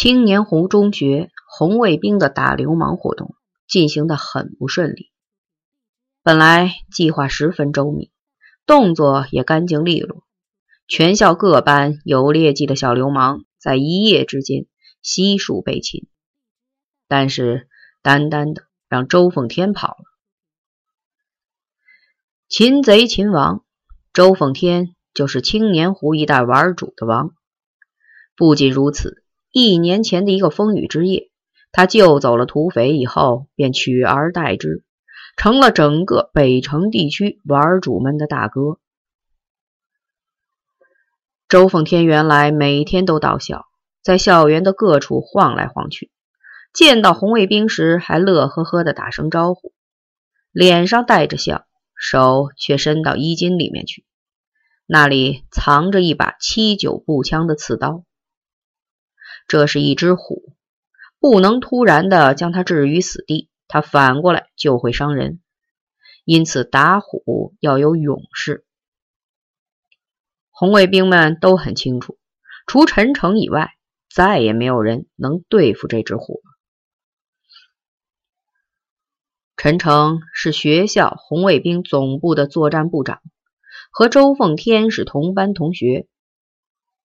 青年湖中学红卫兵的打流氓活动进行的很不顺利。本来计划十分周密，动作也干净利落，全校各班有劣迹的小流氓在一夜之间悉数被擒。但是单单的让周凤天跑了，擒贼擒王，周凤天就是青年湖一带玩主的王。不仅如此。一年前的一个风雨之夜，他救走了土匪以后，便取而代之，成了整个北城地区玩主们的大哥。周凤天原来每天都到校，在校园的各处晃来晃去，见到红卫兵时还乐呵呵的打声招呼，脸上带着笑，手却伸到衣襟里面去，那里藏着一把七九步枪的刺刀。这是一只虎，不能突然的将它置于死地，它反过来就会伤人。因此，打虎要有勇士。红卫兵们都很清楚，除陈诚以外，再也没有人能对付这只虎了。陈诚是学校红卫兵总部的作战部长，和周凤天是同班同学。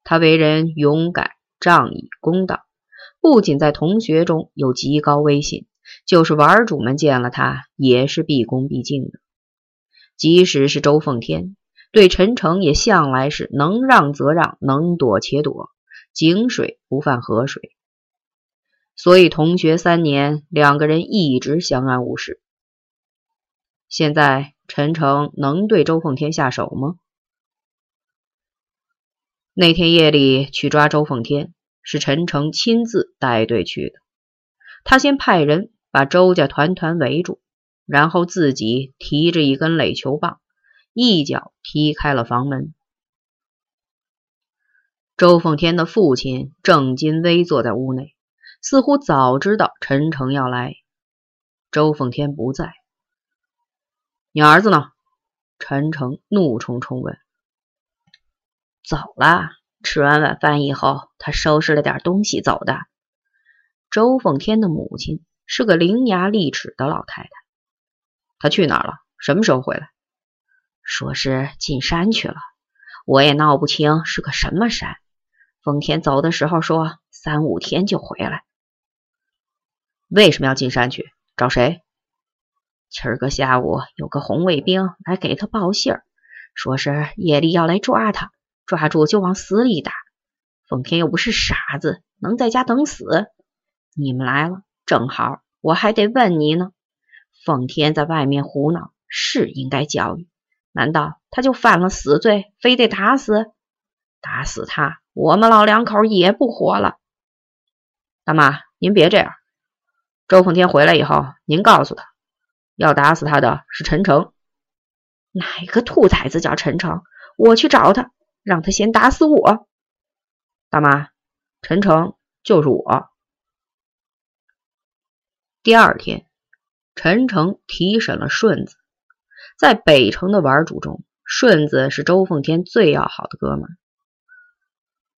他为人勇敢。仗义公道，不仅在同学中有极高威信，就是玩主们见了他也是毕恭毕敬的。即使是周奉天，对陈诚也向来是能让则让，能躲且躲，井水不犯河水。所以同学三年，两个人一直相安无事。现在陈诚能对周凤天下手吗？那天夜里去抓周凤天，是陈诚亲自带队去的。他先派人把周家团团围住，然后自己提着一根垒球棒，一脚踢开了房门。周凤天的父亲正襟危坐在屋内，似乎早知道陈诚要来。周凤天不在，你儿子呢？陈诚怒冲冲问。走了，吃完晚饭以后，他收拾了点东西走的。周凤天的母亲是个伶牙俐齿的老太太。他去哪儿了？什么时候回来？说是进山去了，我也闹不清是个什么山。凤天走的时候说三五天就回来。为什么要进山去？找谁？今儿个下午有个红卫兵来给他报信儿，说是夜里要来抓他。抓住就往死里打，奉天又不是傻子，能在家等死？你们来了，正好，我还得问你呢。奉天在外面胡闹，是应该教育？难道他就犯了死罪，非得打死？打死他，我们老两口也不活了。大妈，您别这样。周奉天回来以后，您告诉他，要打死他的是陈诚。哪个兔崽子叫陈诚？我去找他。让他先打死我，大妈，陈诚就是我。第二天，陈诚提审了顺子。在北城的玩主中，顺子是周凤天最要好的哥们。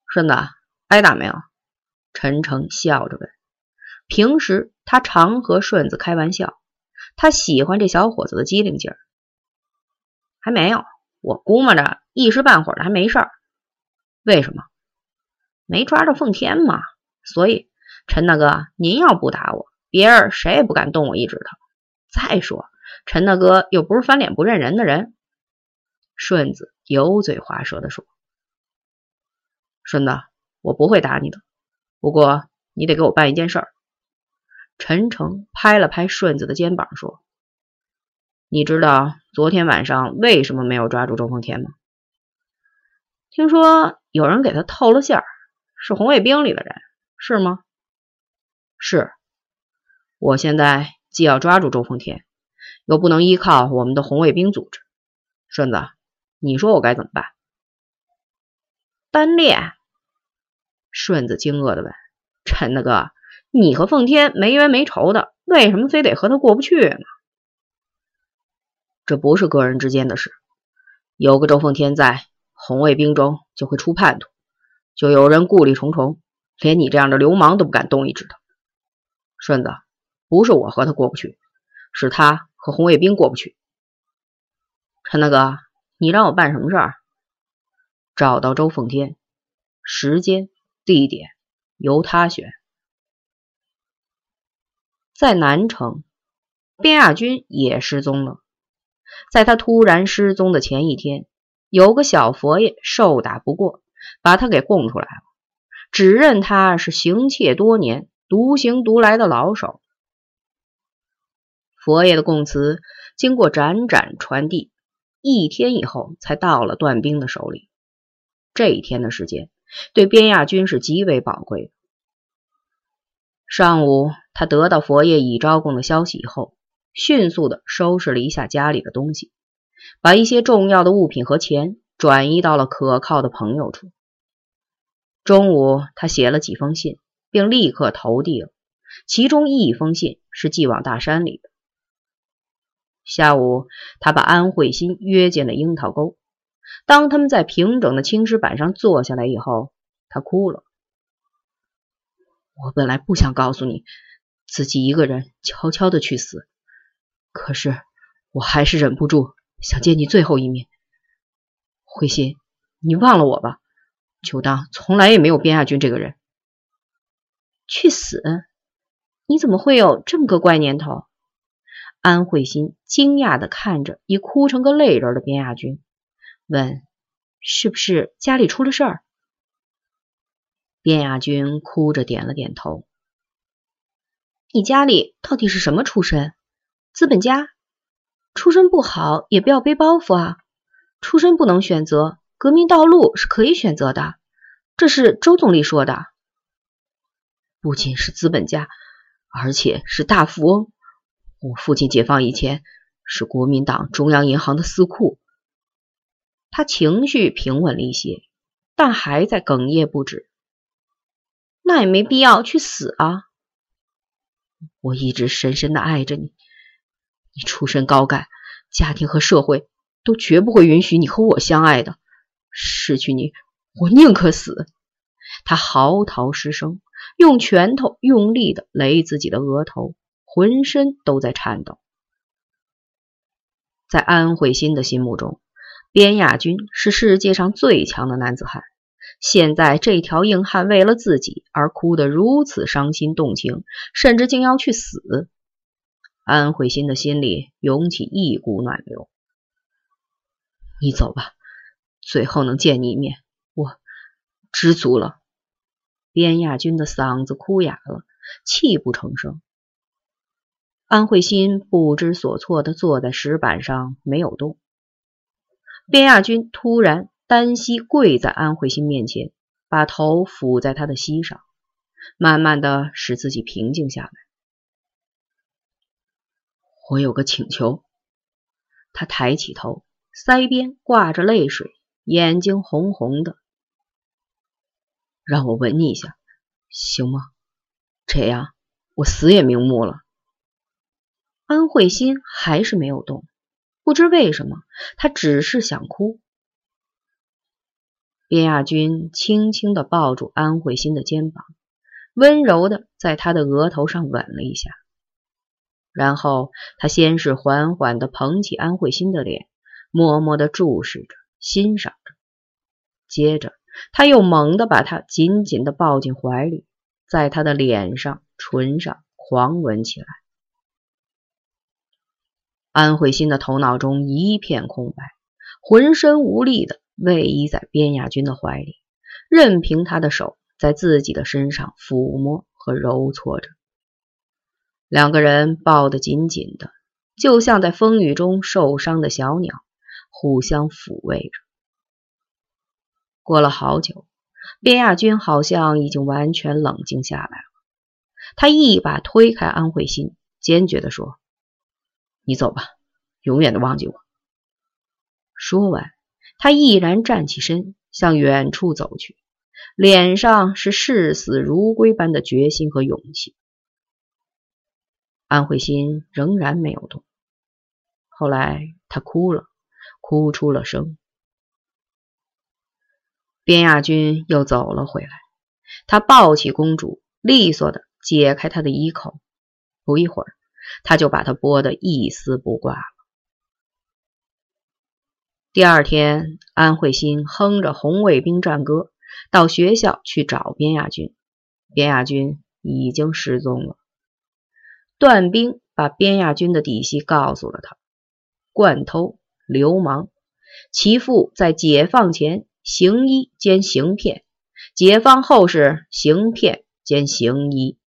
顺子挨打没有？陈诚笑着问。平时他常和顺子开玩笑，他喜欢这小伙子的机灵劲儿。还没有。我估摸着一时半会儿的还没事儿，为什么？没抓着奉天嘛。所以陈大哥，您要不打我，别人谁也不敢动我一指头。再说陈大哥又不是翻脸不认人的人。顺子油嘴滑舌的说：“顺子，我不会打你的，不过你得给我办一件事儿。”陈诚拍了拍顺子的肩膀说。你知道昨天晚上为什么没有抓住周凤天吗？听说有人给他透了信儿，是红卫兵里的人，是吗？是。我现在既要抓住周凤天，又不能依靠我们的红卫兵组织。顺子，你说我该怎么办？单练。顺子惊愕的问：“陈大哥，你和奉天没冤没仇的，为什么非得和他过不去呢？”这不是个人之间的事，有个周凤天在，红卫兵中就会出叛徒，就有人顾虑重重，连你这样的流氓都不敢动一指头。顺子，不是我和他过不去，是他和红卫兵过不去。陈大哥，你让我办什么事儿？找到周凤天，时间、地点由他选。在南城，边亚军也失踪了。在他突然失踪的前一天，有个小佛爷受打不过，把他给供出来了，指认他是行窃多年、独行独来的老手。佛爷的供词经过辗转传递，一天以后才到了段兵的手里。这一天的时间对边亚军是极为宝贵的。上午，他得到佛爷已招供的消息以后，迅速的收拾了一下家里的东西，把一些重要的物品和钱转移到了可靠的朋友处。中午，他写了几封信，并立刻投递了，其中一封信是寄往大山里的。下午，他把安慧心约进了樱桃沟。当他们在平整的青石板上坐下来以后，他哭了。我本来不想告诉你，自己一个人悄悄的去死，可是我还是忍不住想见你最后一面。慧心，你忘了我吧，就当从来也没有边亚军这个人。去死？你怎么会有这么个怪念头？安慧心惊讶的看着已哭成个泪人的边亚军，问：“是不是家里出了事儿？”边亚军哭着点了点头。你家里到底是什么出身？资本家？出身不好也不要背包袱啊！出身不能选择，革命道路是可以选择的。这是周总理说的。不仅是资本家，而且是大富翁。我父亲解放以前是国民党中央银行的司库。他情绪平稳了一些，但还在哽咽不止。那也没必要去死啊！我一直深深的爱着你，你出身高干，家庭和社会都绝不会允许你和我相爱的。失去你，我宁可死！他嚎啕失声，用拳头用力的擂自己的额头，浑身都在颤抖。在安慧心的心目中，边亚军是世界上最强的男子汉。现在这条硬汉为了自己而哭得如此伤心动情，甚至竟要去死。安慧心的心里涌起一股暖流。你走吧，最后能见你一面，我知足了。边亚军的嗓子哭哑了，泣不成声。安慧心不知所措的坐在石板上，没有动。边亚军突然。单膝跪在安慧心面前，把头伏在他的膝上，慢慢的使自己平静下来。我有个请求。他抬起头，腮边挂着泪水，眼睛红红的。让我吻你一下，行吗？这样我死也瞑目了。安慧心还是没有动，不知为什么，他只是想哭。边亚军轻轻的抱住安慧心的肩膀，温柔的在她的额头上吻了一下，然后他先是缓缓的捧起安慧心的脸，默默的注视着、欣赏着，接着他又猛地把她紧紧的抱进怀里，在她的脸上、唇上狂吻起来。安慧心的头脑中一片空白，浑身无力的。偎依在边亚军的怀里，任凭他的手在自己的身上抚摸和揉搓着。两个人抱得紧紧的，就像在风雨中受伤的小鸟，互相抚慰着。过了好久，边亚军好像已经完全冷静下来了。他一把推开安慧心，坚决地说：“你走吧，永远的忘记我。”说完。他毅然站起身，向远处走去，脸上是视死如归般的决心和勇气。安慧心仍然没有动。后来，他哭了，哭出了声。边亚军又走了回来，他抱起公主，利索的解开她的衣口，不一会儿，他就把她剥得一丝不挂了。第二天，安慧心哼着红卫兵战歌，到学校去找边亚军。边亚军已经失踪了。段兵把边亚军的底细告诉了他：惯偷、流氓，其父在解放前行医兼行骗，解放后是行骗兼行医。